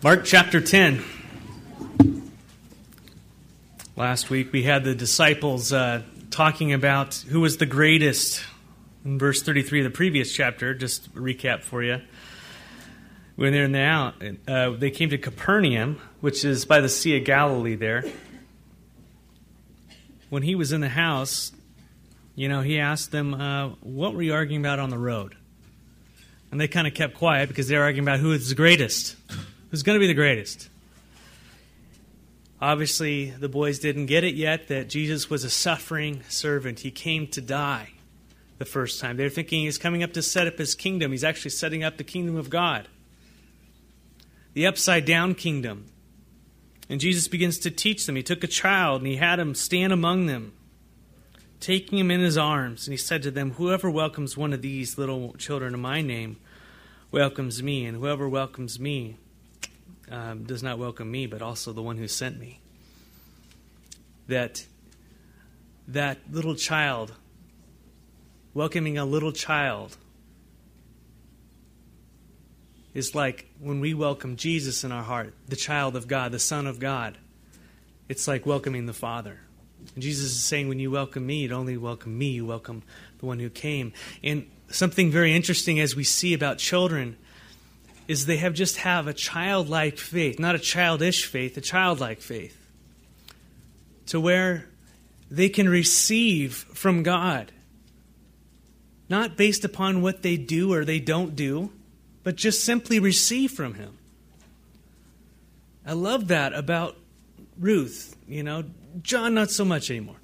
Mark chapter 10. Last week we had the disciples uh, talking about who was the greatest in verse 33 of the previous chapter. Just recap for you. When they're now, uh, they came to Capernaum, which is by the Sea of Galilee there. When he was in the house, you know, he asked them, uh, What were you arguing about on the road? And they kind of kept quiet because they were arguing about who is the greatest. Who's going to be the greatest? Obviously, the boys didn't get it yet that Jesus was a suffering servant. He came to die the first time. They're thinking he's coming up to set up his kingdom. He's actually setting up the kingdom of God, the upside down kingdom. And Jesus begins to teach them. He took a child and he had him stand among them, taking him in his arms. And he said to them, Whoever welcomes one of these little children in my name welcomes me, and whoever welcomes me um, does not welcome me, but also the one who sent me. That that little child, welcoming a little child, is like when we welcome Jesus in our heart, the child of God, the Son of God. It's like welcoming the Father. And Jesus is saying, when you welcome me, you don't only welcome me, you welcome the one who came. And something very interesting as we see about children is they have just have a childlike faith, not a childish faith, a childlike faith. To where they can receive from God. Not based upon what they do or they don't do, but just simply receive from Him. I love that about Ruth, you know. John, not so much anymore.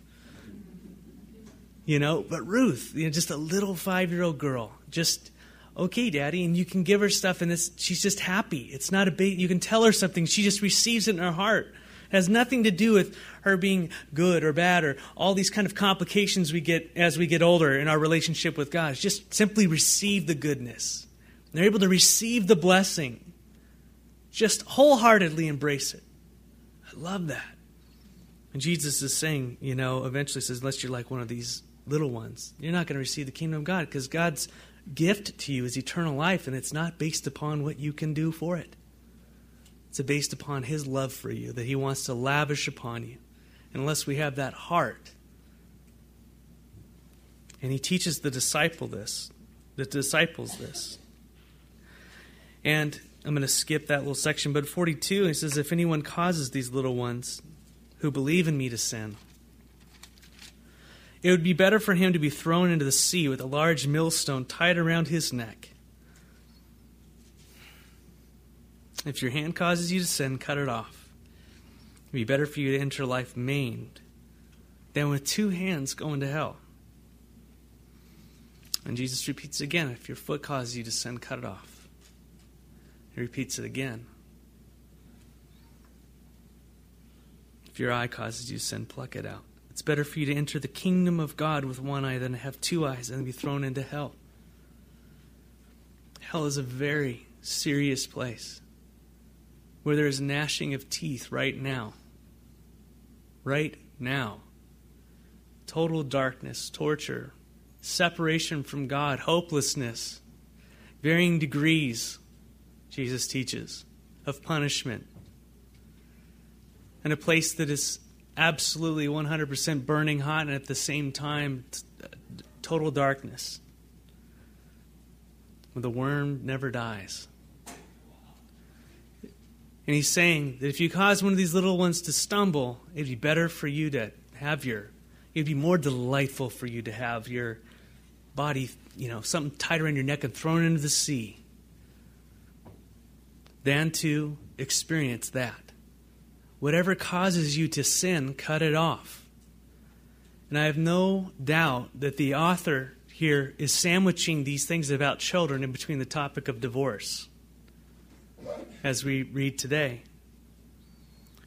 You know, but Ruth, you know, just a little five year old girl, just okay, daddy, and you can give her stuff, and she's just happy. It's not a bait. You can tell her something. She just receives it in her heart. It has nothing to do with her being good or bad or all these kind of complications we get as we get older in our relationship with God. It's just simply receive the goodness. And they're able to receive the blessing. Just wholeheartedly embrace it. I love that. And Jesus is saying, you know, eventually says, unless you're like one of these little ones, you're not going to receive the kingdom of God because God's gift to you is eternal life, and it's not based upon what you can do for it. It's based upon His love for you that He wants to lavish upon you. Unless we have that heart, and He teaches the disciple this, the disciples this. And I'm going to skip that little section, but 42, he says, If anyone causes these little ones who believe in me to sin, it would be better for him to be thrown into the sea with a large millstone tied around his neck. If your hand causes you to sin, cut it off. It would be better for you to enter life maimed than with two hands going to hell. And Jesus repeats again if your foot causes you to sin, cut it off. He repeats it again. If your eye causes you to sin, pluck it out. It's better for you to enter the kingdom of God with one eye than to have two eyes and be thrown into hell. Hell is a very serious place where there is gnashing of teeth right now. Right now. Total darkness, torture, separation from God, hopelessness, varying degrees, Jesus teaches, of punishment. And a place that is absolutely 100% burning hot and at the same time uh, total darkness. The worm never dies. And he's saying that if you cause one of these little ones to stumble, it'd be better for you to have your, it'd be more delightful for you to have your body, you know, something tied around your neck and thrown into the sea than to experience that. Whatever causes you to sin, cut it off. And I have no doubt that the author here is sandwiching these things about children in between the topic of divorce as we read today.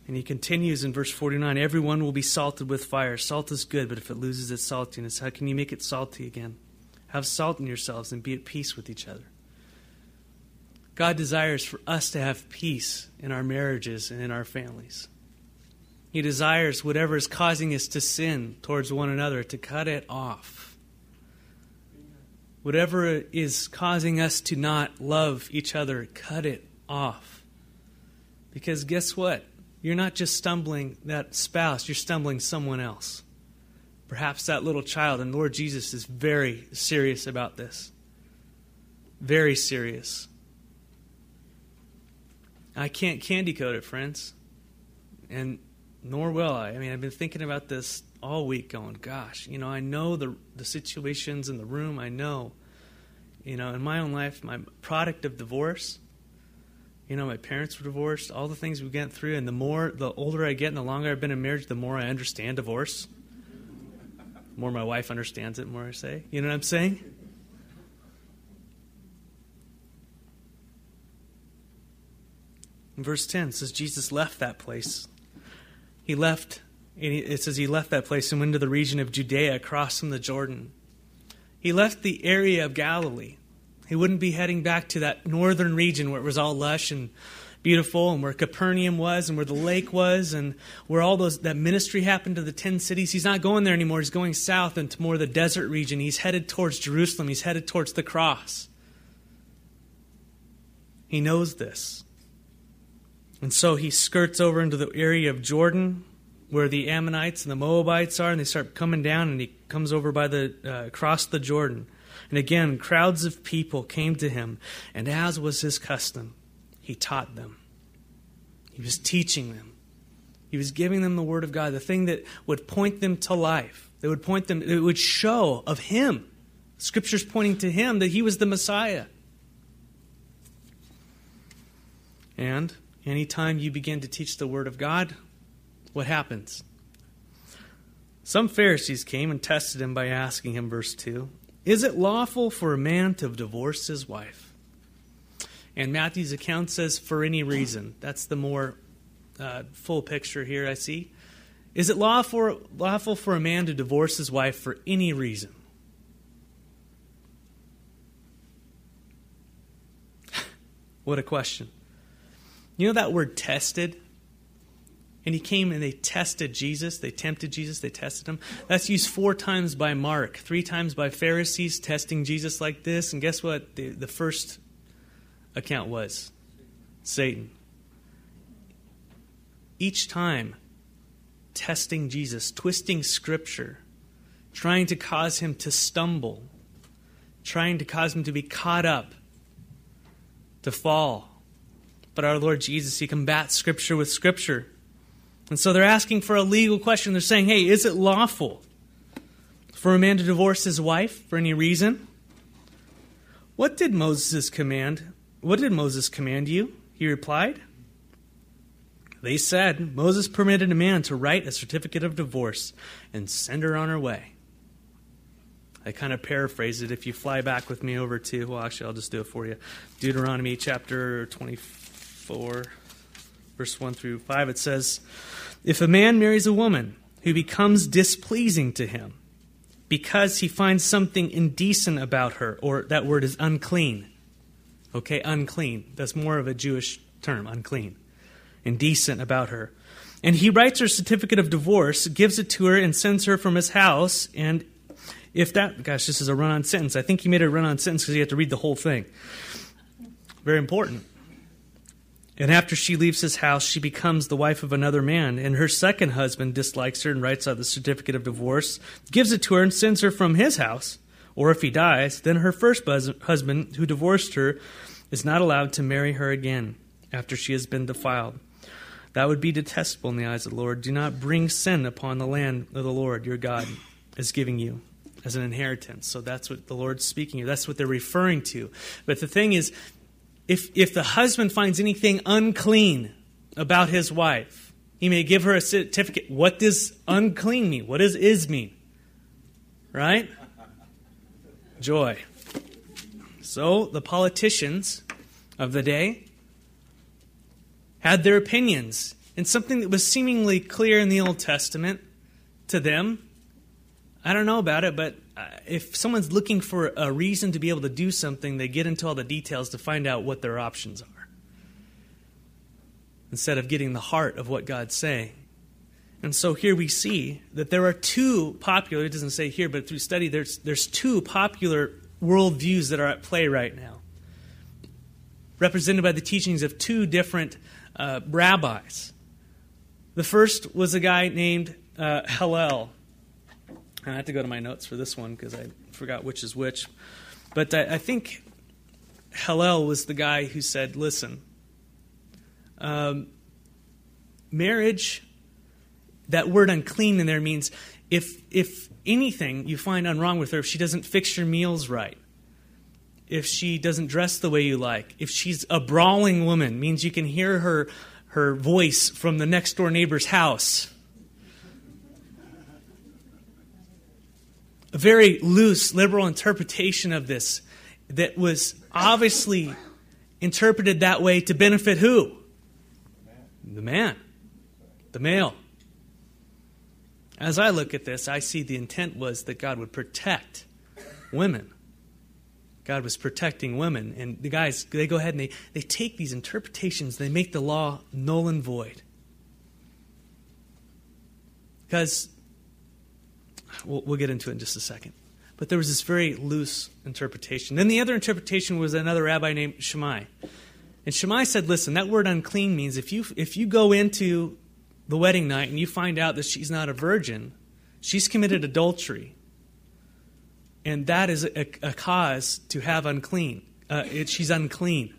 And he continues in verse 49 Everyone will be salted with fire. Salt is good, but if it loses its saltiness, how can you make it salty again? Have salt in yourselves and be at peace with each other. God desires for us to have peace in our marriages and in our families. He desires whatever is causing us to sin towards one another to cut it off. Whatever is causing us to not love each other, cut it off. Because guess what? You're not just stumbling that spouse, you're stumbling someone else. Perhaps that little child. And Lord Jesus is very serious about this. Very serious. I can't candy coat it, friends. And nor will I. I mean, I've been thinking about this all week, going, gosh, you know, I know the, the situations in the room. I know, you know, in my own life, my product of divorce, you know, my parents were divorced, all the things we went through. And the more, the older I get and the longer I've been in marriage, the more I understand divorce. The more my wife understands it, the more I say. You know what I'm saying? In verse 10 says Jesus left that place. He left, it says he left that place and went to the region of Judea across from the Jordan. He left the area of Galilee. He wouldn't be heading back to that northern region where it was all lush and beautiful and where Capernaum was and where the lake was and where all those that ministry happened to the 10 cities. He's not going there anymore. He's going south into more of the desert region. He's headed towards Jerusalem. He's headed towards the cross. He knows this. And so he skirts over into the area of Jordan where the Ammonites and the Moabites are, and they start coming down, and he comes over by the uh, across the Jordan. And again, crowds of people came to him, and as was his custom, he taught them. He was teaching them. He was giving them the word of God, the thing that would point them to life. That would point them, it would show of him. Scripture's pointing to him that he was the Messiah. And Anytime you begin to teach the Word of God, what happens? Some Pharisees came and tested him by asking him, verse 2, Is it lawful for a man to divorce his wife? And Matthew's account says, For any reason. That's the more uh, full picture here, I see. Is it lawful, lawful for a man to divorce his wife for any reason? what a question. You know that word tested? And he came and they tested Jesus. They tempted Jesus. They tested him. That's used four times by Mark, three times by Pharisees testing Jesus like this. And guess what? The, the first account was Satan. Each time, testing Jesus, twisting Scripture, trying to cause him to stumble, trying to cause him to be caught up, to fall but our Lord Jesus, He combats Scripture with Scripture. And so they're asking for a legal question. They're saying, hey, is it lawful for a man to divorce his wife for any reason? What did Moses command? What did Moses command you? He replied. They said, Moses permitted a man to write a certificate of divorce and send her on her way. I kind of paraphrase it. If you fly back with me over to, well, actually, I'll just do it for you. Deuteronomy chapter 24. 4, verse 1 through 5, it says, If a man marries a woman who becomes displeasing to him because he finds something indecent about her, or that word is unclean. Okay, unclean. That's more of a Jewish term, unclean. Indecent about her. And he writes her certificate of divorce, gives it to her, and sends her from his house. And if that, gosh, this is a run on sentence. I think he made a run on sentence because you have to read the whole thing. Very important. And after she leaves his house, she becomes the wife of another man. And her second husband dislikes her and writes out the certificate of divorce, gives it to her, and sends her from his house. Or if he dies, then her first husband, who divorced her, is not allowed to marry her again after she has been defiled. That would be detestable in the eyes of the Lord. Do not bring sin upon the land of the Lord your God is giving you as an inheritance. So that's what the Lord's speaking. That's what they're referring to. But the thing is, if, if the husband finds anything unclean about his wife, he may give her a certificate. What does unclean mean? What does is mean? Right? Joy. So the politicians of the day had their opinions. And something that was seemingly clear in the Old Testament to them, I don't know about it, but if someone's looking for a reason to be able to do something, they get into all the details to find out what their options are. Instead of getting the heart of what God's saying. And so here we see that there are two popular, it doesn't say here, but through study, there's, there's two popular worldviews that are at play right now. represented by the teachings of two different uh, rabbis. The first was a guy named uh, Hillel. I have to go to my notes for this one because I forgot which is which. But I, I, think Hillel was the guy who said, listen, um, marriage, that word unclean in there means if, if anything you find wrong with her, if she doesn't fix your meals right, if she doesn't dress the way you like, if she's a brawling woman, means you can hear her, her voice from the next door neighbor's house. A very loose, liberal interpretation of this that was obviously interpreted that way to benefit who? The man, the male. As I look at this, I see the intent was that God would protect women God was protecting women. And the guys, they go ahead and they, they take these interpretations, they make the law null and void. Because, we'll, we'll get into it in just a second. But there was this very loose interpretation. Then the other interpretation was another rabbi named Shammai. And Shammai said, listen, that word unclean means if you, if you go into the wedding night and you find out that she's not a virgin, she's committed adultery and that is a, a cause to have unclean. Uh, it, she's unclean.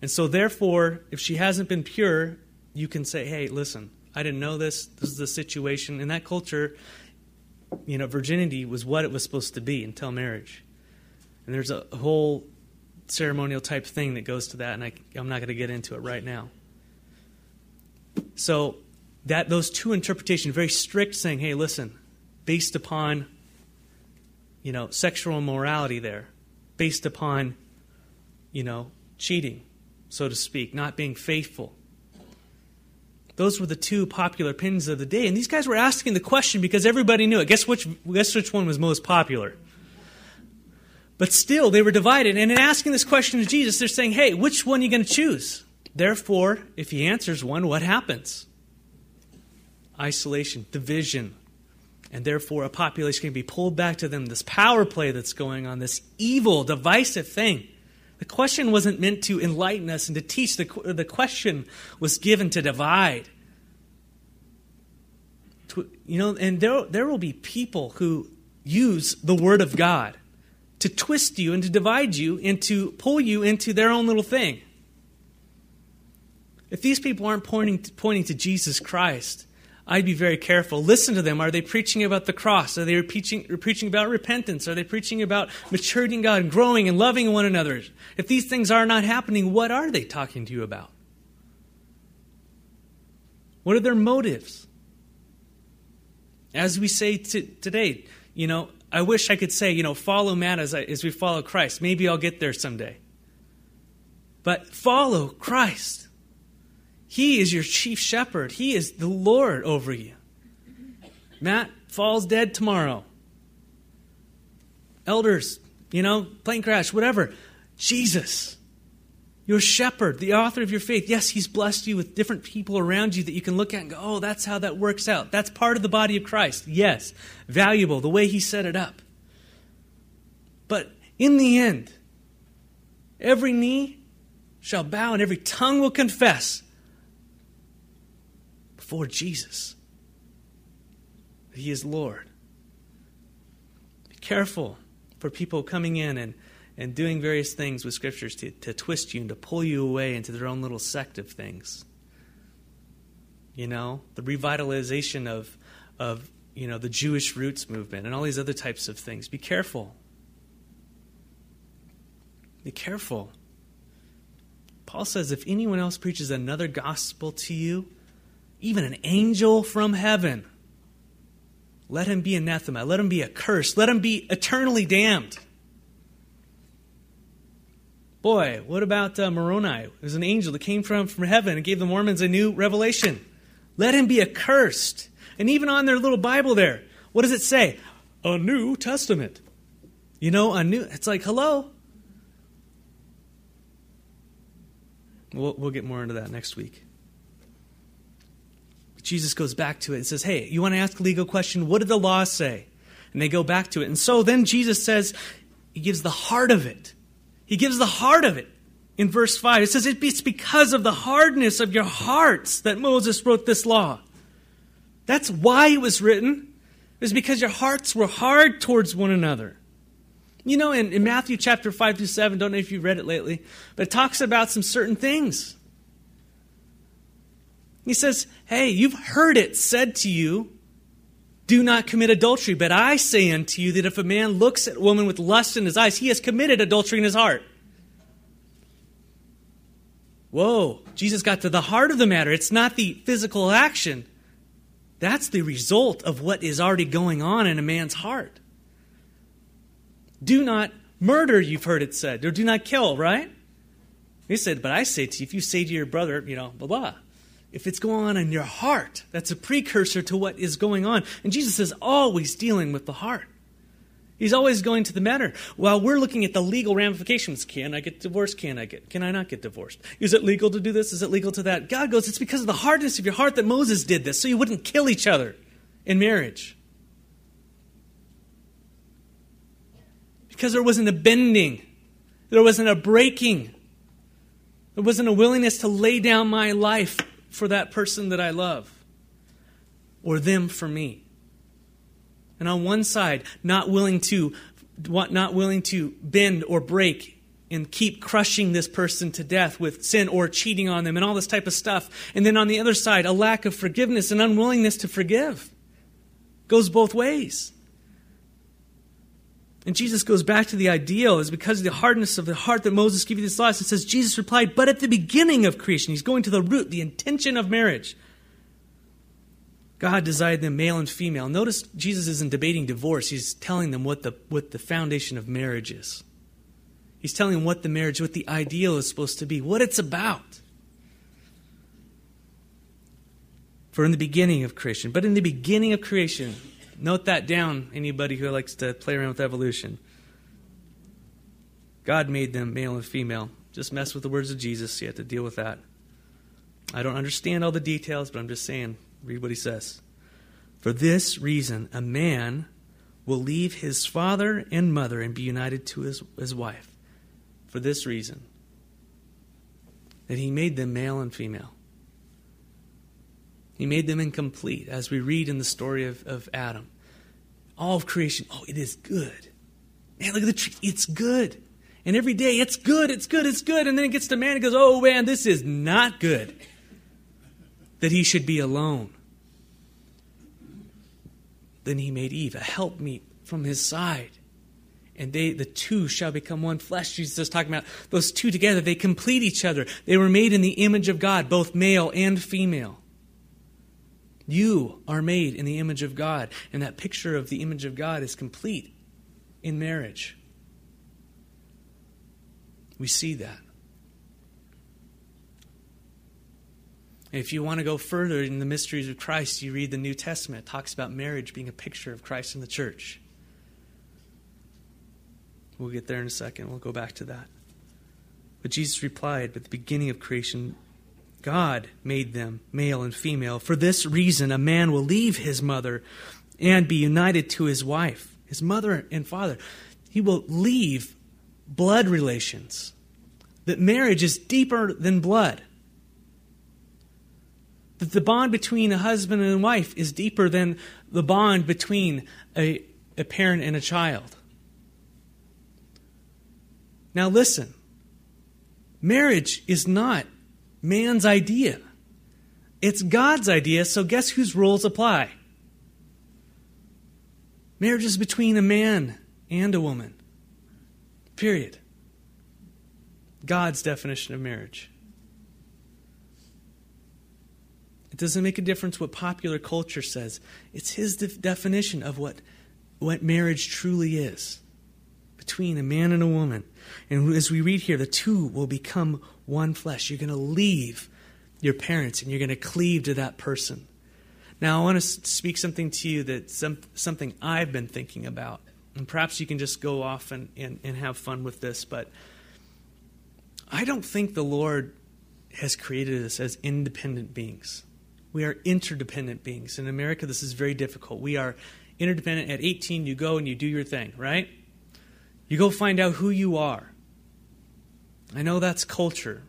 And so, therefore, if she hasn't been pure, you can say, hey, listen, I didn't know this. This is the situation. In that culture, you know, virginity was what it was supposed to be until marriage. And there's a whole ceremonial type thing that goes to that, and I, I'm not going to get into it right now. So, that those two interpretations, very strict, saying, hey, listen, based upon you know, sexual immorality there based upon, you know, cheating, so to speak, not being faithful. Those were the two popular opinions of the day. And these guys were asking the question because everybody knew it. Guess which, guess which one was most popular? But still, they were divided. And in asking this question to Jesus, they're saying, hey, which one are you going to choose? Therefore, if he answers one, what happens? Isolation, division, and therefore a population can be pulled back to them. This power play that's going on, this evil, divisive thing. The question wasn't meant to enlighten us and to teach, the, the question was given to divide. You know, and there, there will be people who use the Word of God to twist you and to divide you and to pull you into their own little thing. If these people aren't pointing to, pointing to Jesus Christ, I'd be very careful. Listen to them. Are they preaching about the cross? Are they preaching, preaching about repentance? Are they preaching about maturity in God and growing and loving one another? If these things are not happening, what are they talking to you about? What are their motives? As we say t- today, you know, I wish I could say, you know, follow man as, I, as we follow Christ. Maybe I'll get there someday. But follow Christ. He is your chief shepherd. He is the Lord over you. Matt falls dead tomorrow. Elders, you know, plane crash, whatever. Jesus, your shepherd, the author of your faith. Yes, he's blessed you with different people around you that you can look at and go, oh, that's how that works out. That's part of the body of Christ. Yes, valuable, the way he set it up. But in the end, every knee shall bow and every tongue will confess before Jesus. He is Lord. Be careful for people coming in and, and doing various things with scriptures to, to twist you and to pull you away into their own little sect of things. You know, the revitalization of, of you know, the Jewish roots movement and all these other types of things. Be careful. Be careful. Paul says if anyone else preaches another gospel to you, even an angel from heaven, let him be anathema. Let him be accursed. Let him be eternally damned. Boy, what about uh, Moroni? There's an angel that came from, from heaven and gave the Mormons a new revelation. Let him be accursed. And even on their little Bible there, what does it say? A New Testament. You know, a new, it's like, hello? We'll, we'll get more into that next week. Jesus goes back to it and says, Hey, you want to ask a legal question? What did the law say? And they go back to it. And so then Jesus says, He gives the heart of it. He gives the heart of it in verse 5. It says, It's because of the hardness of your hearts that Moses wrote this law. That's why it was written. It was because your hearts were hard towards one another. You know, in, in Matthew chapter 5 through 7, don't know if you've read it lately, but it talks about some certain things. He says, Hey, you've heard it said to you, do not commit adultery. But I say unto you that if a man looks at a woman with lust in his eyes, he has committed adultery in his heart. Whoa, Jesus got to the heart of the matter. It's not the physical action, that's the result of what is already going on in a man's heart. Do not murder, you've heard it said, or do not kill, right? He said, But I say to you, if you say to your brother, you know, blah, blah, if it's going on in your heart, that's a precursor to what is going on. And Jesus is always dealing with the heart. He's always going to the matter. While we're looking at the legal ramifications, can I get divorced? Can I get can I not get divorced? Is it legal to do this? Is it legal to that? God goes, it's because of the hardness of your heart that Moses did this, so you wouldn't kill each other in marriage. Because there wasn't a bending, there wasn't a breaking, there wasn't a willingness to lay down my life for that person that I love or them for me. And on one side, not willing to not willing to bend or break and keep crushing this person to death with sin or cheating on them and all this type of stuff. And then on the other side, a lack of forgiveness and unwillingness to forgive. Goes both ways. And Jesus goes back to the ideal is because of the hardness of the heart that Moses gave you this law. It says, Jesus replied, but at the beginning of creation, he's going to the root, the intention of marriage. God designed them male and female. Notice Jesus isn't debating divorce. He's telling them what the, what the foundation of marriage is. He's telling them what the marriage, what the ideal is supposed to be, what it's about. For in the beginning of creation, but in the beginning of creation, Note that down, anybody who likes to play around with evolution. God made them male and female. Just mess with the words of Jesus, you have to deal with that. I don't understand all the details, but I'm just saying, read what he says. For this reason, a man will leave his father and mother and be united to his, his wife. For this reason, that he made them male and female. He made them incomplete, as we read in the story of, of Adam. All of creation, oh, it is good. Man, look at the tree. It's good. And every day, it's good, it's good, it's good. And then it gets to man and goes, oh, man, this is not good. That he should be alone. Then he made Eve, a helpmeet from his side. And they, the two shall become one flesh. Jesus is talking about those two together. They complete each other. They were made in the image of God, both male and female. You are made in the image of God, and that picture of the image of God is complete in marriage. We see that. If you want to go further in the mysteries of Christ, you read the New Testament. It talks about marriage being a picture of Christ and the church. We'll get there in a second. We'll go back to that. But Jesus replied at the beginning of creation, God made them male and female. For this reason, a man will leave his mother and be united to his wife, his mother and father. He will leave blood relations. That marriage is deeper than blood. That the bond between a husband and wife is deeper than the bond between a, a parent and a child. Now, listen marriage is not man's idea. It's God's idea, so guess whose rules apply? Marriage is between a man and a woman. Period. God's definition of marriage. It doesn't make a difference what popular culture says. It's his de- definition of what, what marriage truly is between a man and a woman. And as we read here, the two will become one flesh. You're going to leave your parents and you're going to cleave to that person. Now, I want to speak something to you that's some, something I've been thinking about. And perhaps you can just go off and, and, and have fun with this, but I don't think the Lord has created us as independent beings. We are interdependent beings. In America, this is very difficult. We are interdependent. At 18, you go and you do your thing, right? You go find out who you are. I know that's culture.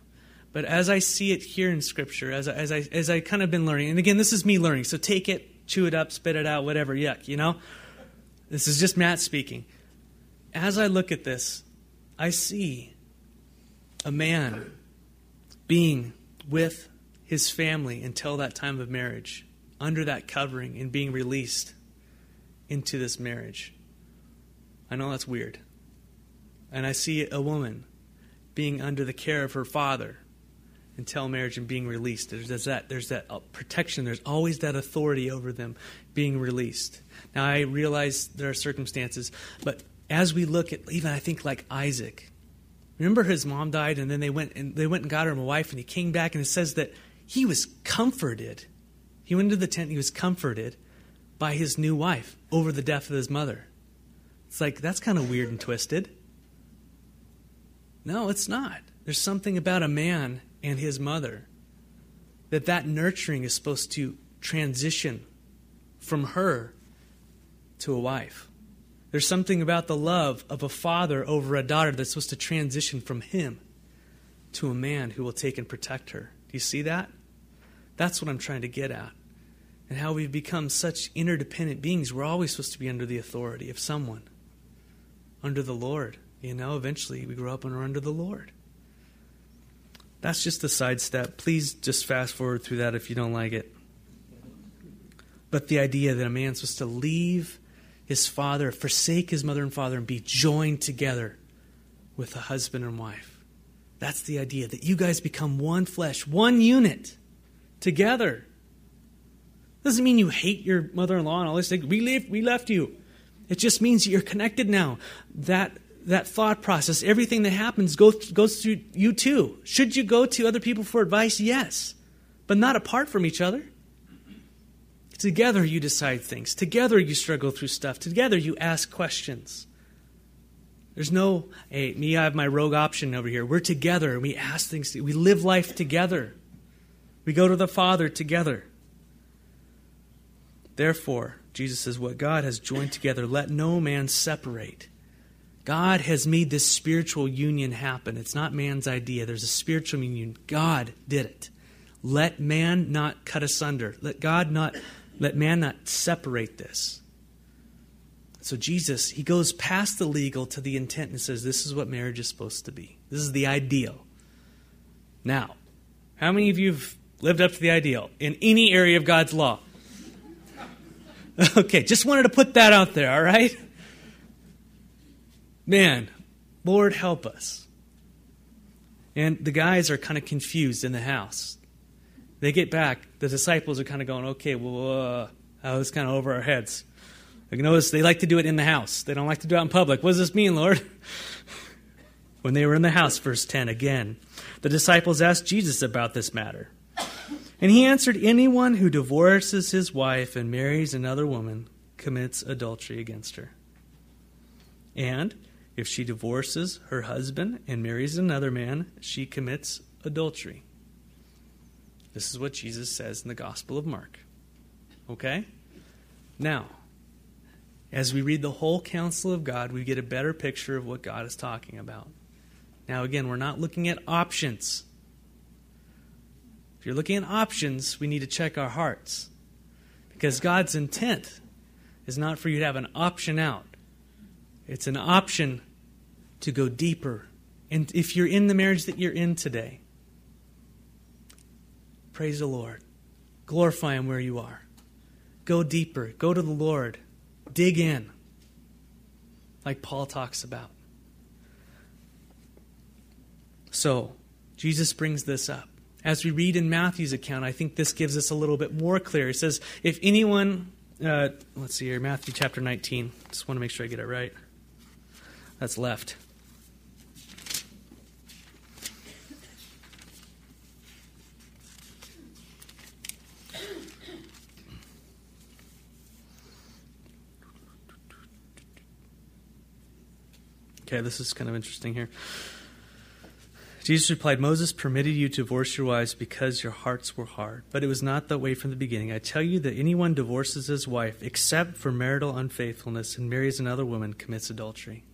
But as I see it here in Scripture, as I, as I, as I kind of been learning, and again, this is me learning, so take it, chew it up, spit it out, whatever, yuck, you know? This is just Matt speaking. As I look at this, I see a man being with his family until that time of marriage, under that covering, and being released into this marriage. I know that's weird. And I see a woman being under the care of her father until marriage and being released. There's, there's that there's that uh, protection. There's always that authority over them being released. Now I realize there are circumstances, but as we look at even I think like Isaac, remember his mom died, and then they went and they went and got him a wife, and he came back, and it says that he was comforted. He went into the tent. He was comforted by his new wife over the death of his mother. It's like that's kind of weird and twisted. No, it's not. There's something about a man and his mother that that nurturing is supposed to transition from her to a wife. There's something about the love of a father over a daughter that's supposed to transition from him to a man who will take and protect her. Do you see that? That's what I'm trying to get at. And how we've become such interdependent beings. We're always supposed to be under the authority of someone, under the Lord. You know, eventually we grow up and we're under the Lord. That's just a sidestep. Please just fast forward through that if you don't like it. But the idea that a man's supposed to leave his father, forsake his mother and father, and be joined together with a husband and wife. That's the idea that you guys become one flesh, one unit together. Doesn't mean you hate your mother in law and all this. Like, we, left, we left you. It just means you're connected now. That that thought process, everything that happens goes, goes through you too. Should you go to other people for advice? Yes, but not apart from each other. Together you decide things. Together you struggle through stuff. Together you ask questions. There's no, hey, me, I have my rogue option over here. We're together and we ask things. We live life together. We go to the Father together. Therefore, Jesus says, what God has joined together, let no man separate. God has made this spiritual union happen. It's not man's idea. There's a spiritual union. God did it. Let man not cut asunder. Let God not let man not separate this. So Jesus, he goes past the legal to the intent and says this is what marriage is supposed to be. This is the ideal. Now, how many of you have lived up to the ideal in any area of God's law? Okay, just wanted to put that out there, all right? Man, Lord, help us. And the guys are kind of confused in the house. They get back. The disciples are kind of going, okay, well, uh, that was kind of over our heads. Like, notice they like to do it in the house. They don't like to do it in public. What does this mean, Lord? when they were in the house, verse 10 again, the disciples asked Jesus about this matter. And he answered, Anyone who divorces his wife and marries another woman commits adultery against her. And if she divorces her husband and marries another man, she commits adultery. This is what Jesus says in the Gospel of Mark. Okay? Now, as we read the whole counsel of God, we get a better picture of what God is talking about. Now, again, we're not looking at options. If you're looking at options, we need to check our hearts. Because God's intent is not for you to have an option out. It's an option to go deeper. And if you're in the marriage that you're in today, praise the Lord. Glorify Him where you are. Go deeper. Go to the Lord. Dig in, like Paul talks about. So, Jesus brings this up. As we read in Matthew's account, I think this gives us a little bit more clear. It says, if anyone, uh, let's see here, Matthew chapter 19. Just want to make sure I get it right. That's left. Okay, this is kind of interesting here. Jesus replied, Moses permitted you to divorce your wives because your hearts were hard. But it was not that way from the beginning. I tell you that anyone divorces his wife except for marital unfaithfulness and marries another woman commits adultery.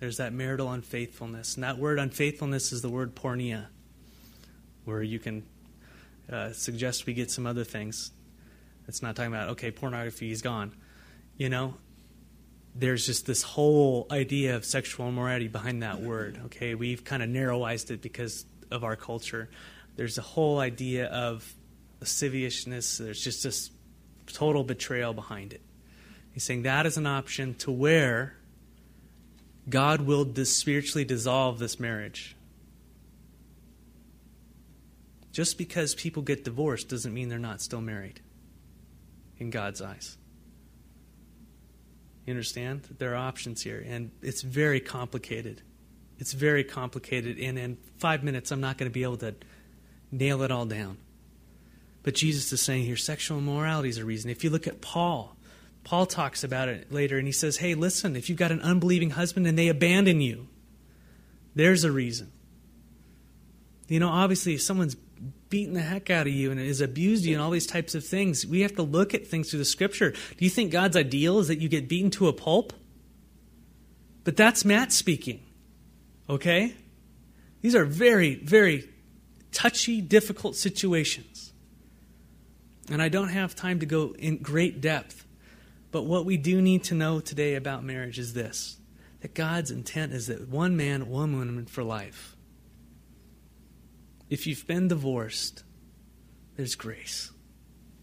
There's that marital unfaithfulness. And that word unfaithfulness is the word porneia, where you can uh, suggest we get some other things. It's not talking about, okay, pornography is gone. You know, there's just this whole idea of sexual immorality behind that word. Okay, we've kind of narrowized it because of our culture. There's a whole idea of lasciviousness. There's just this total betrayal behind it. He's saying that is an option to where God will dis- spiritually dissolve this marriage. Just because people get divorced doesn't mean they're not still married in God's eyes. You understand? There are options here, and it's very complicated. It's very complicated, and in five minutes, I'm not going to be able to nail it all down. But Jesus is saying here sexual immorality is a reason. If you look at Paul, Paul talks about it later, and he says, Hey, listen, if you've got an unbelieving husband and they abandon you, there's a reason. You know, obviously, if someone's beaten the heck out of you and has abused you and all these types of things. We have to look at things through the scripture. Do you think God's ideal is that you get beaten to a pulp? But that's Matt speaking. Okay? These are very, very touchy, difficult situations. And I don't have time to go in great depth. But what we do need to know today about marriage is this that God's intent is that one man, one woman for life. If you've been divorced, there's grace.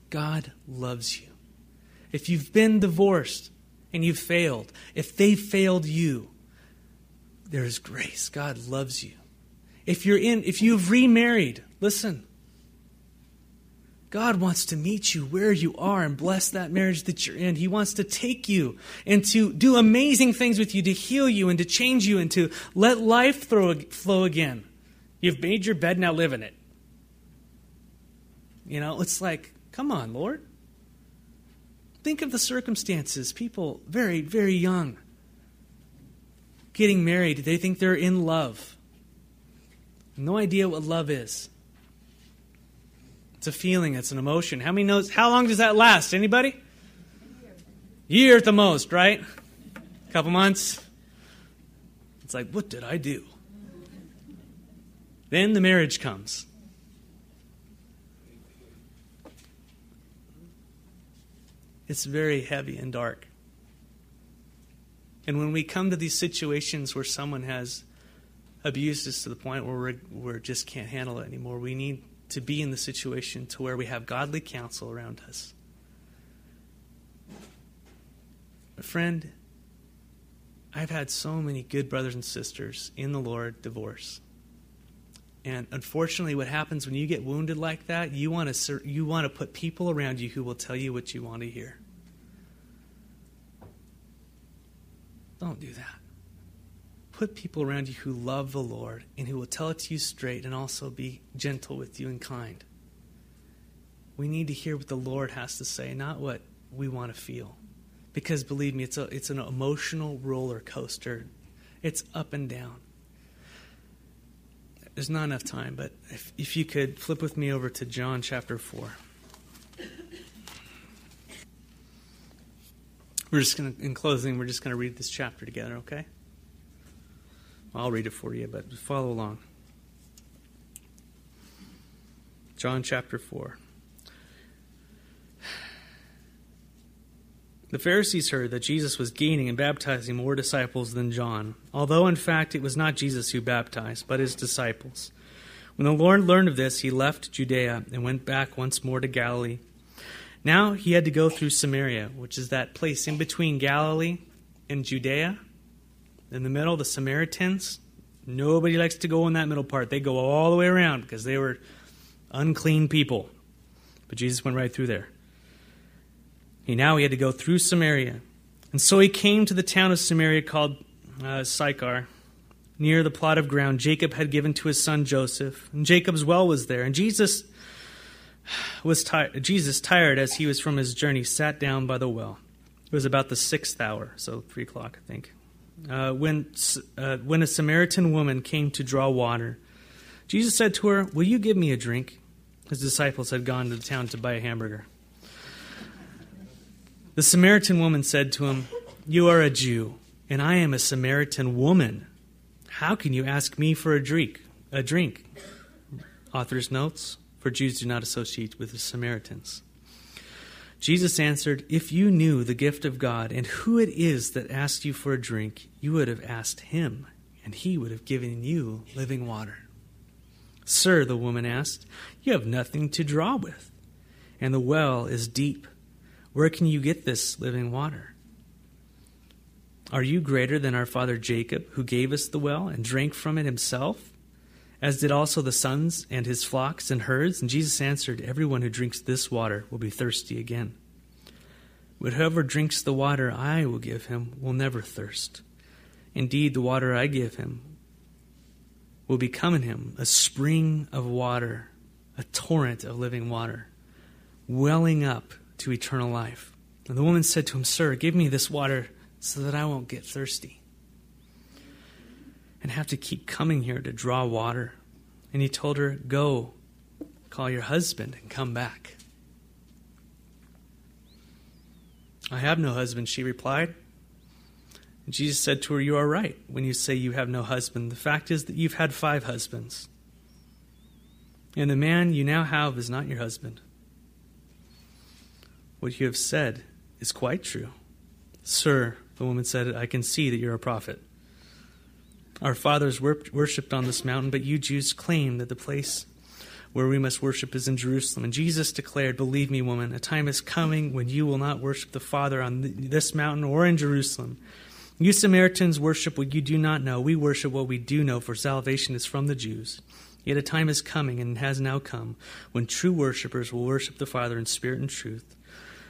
God loves you. If you've been divorced and you've failed, if they failed you, there's grace. God loves you. If you're in if you've remarried, listen. God wants to meet you where you are and bless that marriage that you're in. He wants to take you and to do amazing things with you, to heal you and to change you and to let life throw, flow again. You've made your bed, now live in it. You know, it's like, come on, Lord. Think of the circumstances. People very, very young getting married, they think they're in love. No idea what love is. It's a feeling, it's an emotion. How many knows how long does that last? Anybody? Year at the most, right? A couple months. It's like, what did I do? Then the marriage comes. It's very heavy and dark. And when we come to these situations where someone has abused us to the point where we we just can't handle it anymore, we need to be in the situation to where we have godly counsel around us. friend, I've had so many good brothers and sisters in the Lord divorce. And unfortunately, what happens when you get wounded like that, you want to you want to put people around you who will tell you what you want to hear. Don't do that. Put people around you who love the Lord and who will tell it to you straight and also be gentle with you and kind. We need to hear what the Lord has to say, not what we want to feel. Because believe me, it's, a, it's an emotional roller coaster. It's up and down there's not enough time, but if, if you could flip with me over to John chapter 4. We're just going to, in closing, we're just going to read this chapter together, okay? I'll read it for you, but follow along. John chapter 4. The Pharisees heard that Jesus was gaining and baptizing more disciples than John, although in fact it was not Jesus who baptized, but his disciples. When the Lord learned of this, he left Judea and went back once more to Galilee. Now he had to go through Samaria, which is that place in between Galilee and Judea. In the middle, the Samaritans, nobody likes to go in that middle part. They go all the way around because they were unclean people. But Jesus went right through there. He now he had to go through Samaria. And so he came to the town of Samaria called uh, Sychar, near the plot of ground Jacob had given to his son Joseph. And Jacob's well was there. And Jesus was tired. Jesus, tired as he was from his journey, sat down by the well. It was about the sixth hour, so three o'clock, I think. Uh, when uh, when a Samaritan woman came to draw water, Jesus said to her, "Will you give me a drink?" His disciples had gone to the town to buy a hamburger. The Samaritan woman said to him, You are a Jew, and I am a Samaritan woman. How can you ask me for a drink? A drink. Author's notes for Jews do not associate with the Samaritans. Jesus answered, If you knew the gift of God and who it is that asked you for a drink, you would have asked him, and he would have given you living water. Sir, the woman asked, You have nothing to draw with, and the well is deep. Where can you get this living water? Are you greater than our father Jacob, who gave us the well and drank from it himself, as did also the sons and his flocks and herds? And Jesus answered, Everyone who drinks this water will be thirsty again. But whoever drinks the water I will give him will never thirst. Indeed, the water I give him will become in him a spring of water, a torrent of living water, welling up to eternal life. And the woman said to him, Sir, give me this water so that I won't get thirsty and have to keep coming here to draw water. And he told her, Go, call your husband and come back. I have no husband, she replied. And Jesus said to her, You are right when you say you have no husband. The fact is that you've had five husbands. And the man you now have is not your husband. What you have said is quite true. Sir, the woman said, I can see that you're a prophet. Our fathers worshipped on this mountain, but you Jews claim that the place where we must worship is in Jerusalem. And Jesus declared, Believe me, woman, a time is coming when you will not worship the Father on this mountain or in Jerusalem. You Samaritans worship what you do not know. We worship what we do know, for salvation is from the Jews. Yet a time is coming, and has now come, when true worshippers will worship the Father in spirit and truth.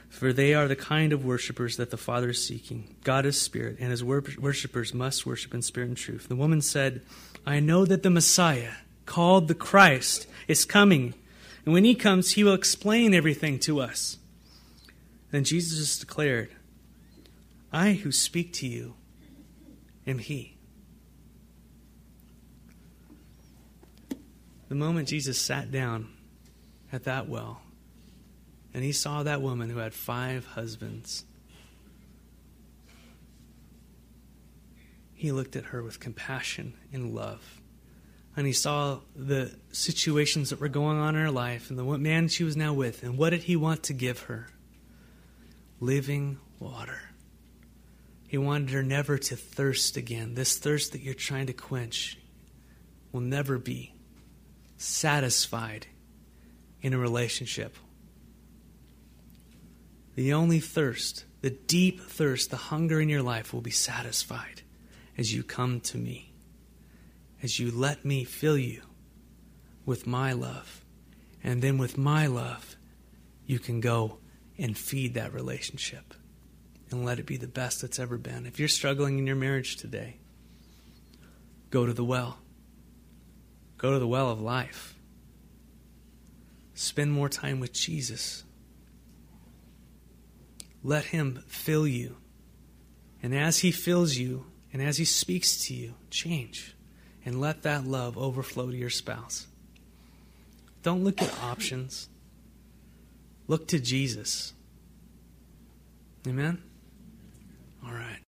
For they are the kind of worshippers that the Father is seeking. God is spirit, and his worshippers must worship in spirit and truth. The woman said, I know that the Messiah, called the Christ, is coming. And when he comes, he will explain everything to us. Then Jesus declared, I who speak to you am he. The moment Jesus sat down at that well, and he saw that woman who had five husbands. He looked at her with compassion and love. And he saw the situations that were going on in her life and the man she was now with. And what did he want to give her? Living water. He wanted her never to thirst again. This thirst that you're trying to quench will never be satisfied in a relationship the only thirst, the deep thirst, the hunger in your life will be satisfied as you come to me, as you let me fill you with my love. And then with my love, you can go and feed that relationship and let it be the best that's ever been. If you're struggling in your marriage today, go to the well. Go to the well of life. Spend more time with Jesus. Let Him fill you. And as He fills you, and as He speaks to you, change. And let that love overflow to your spouse. Don't look at options, look to Jesus. Amen? All right.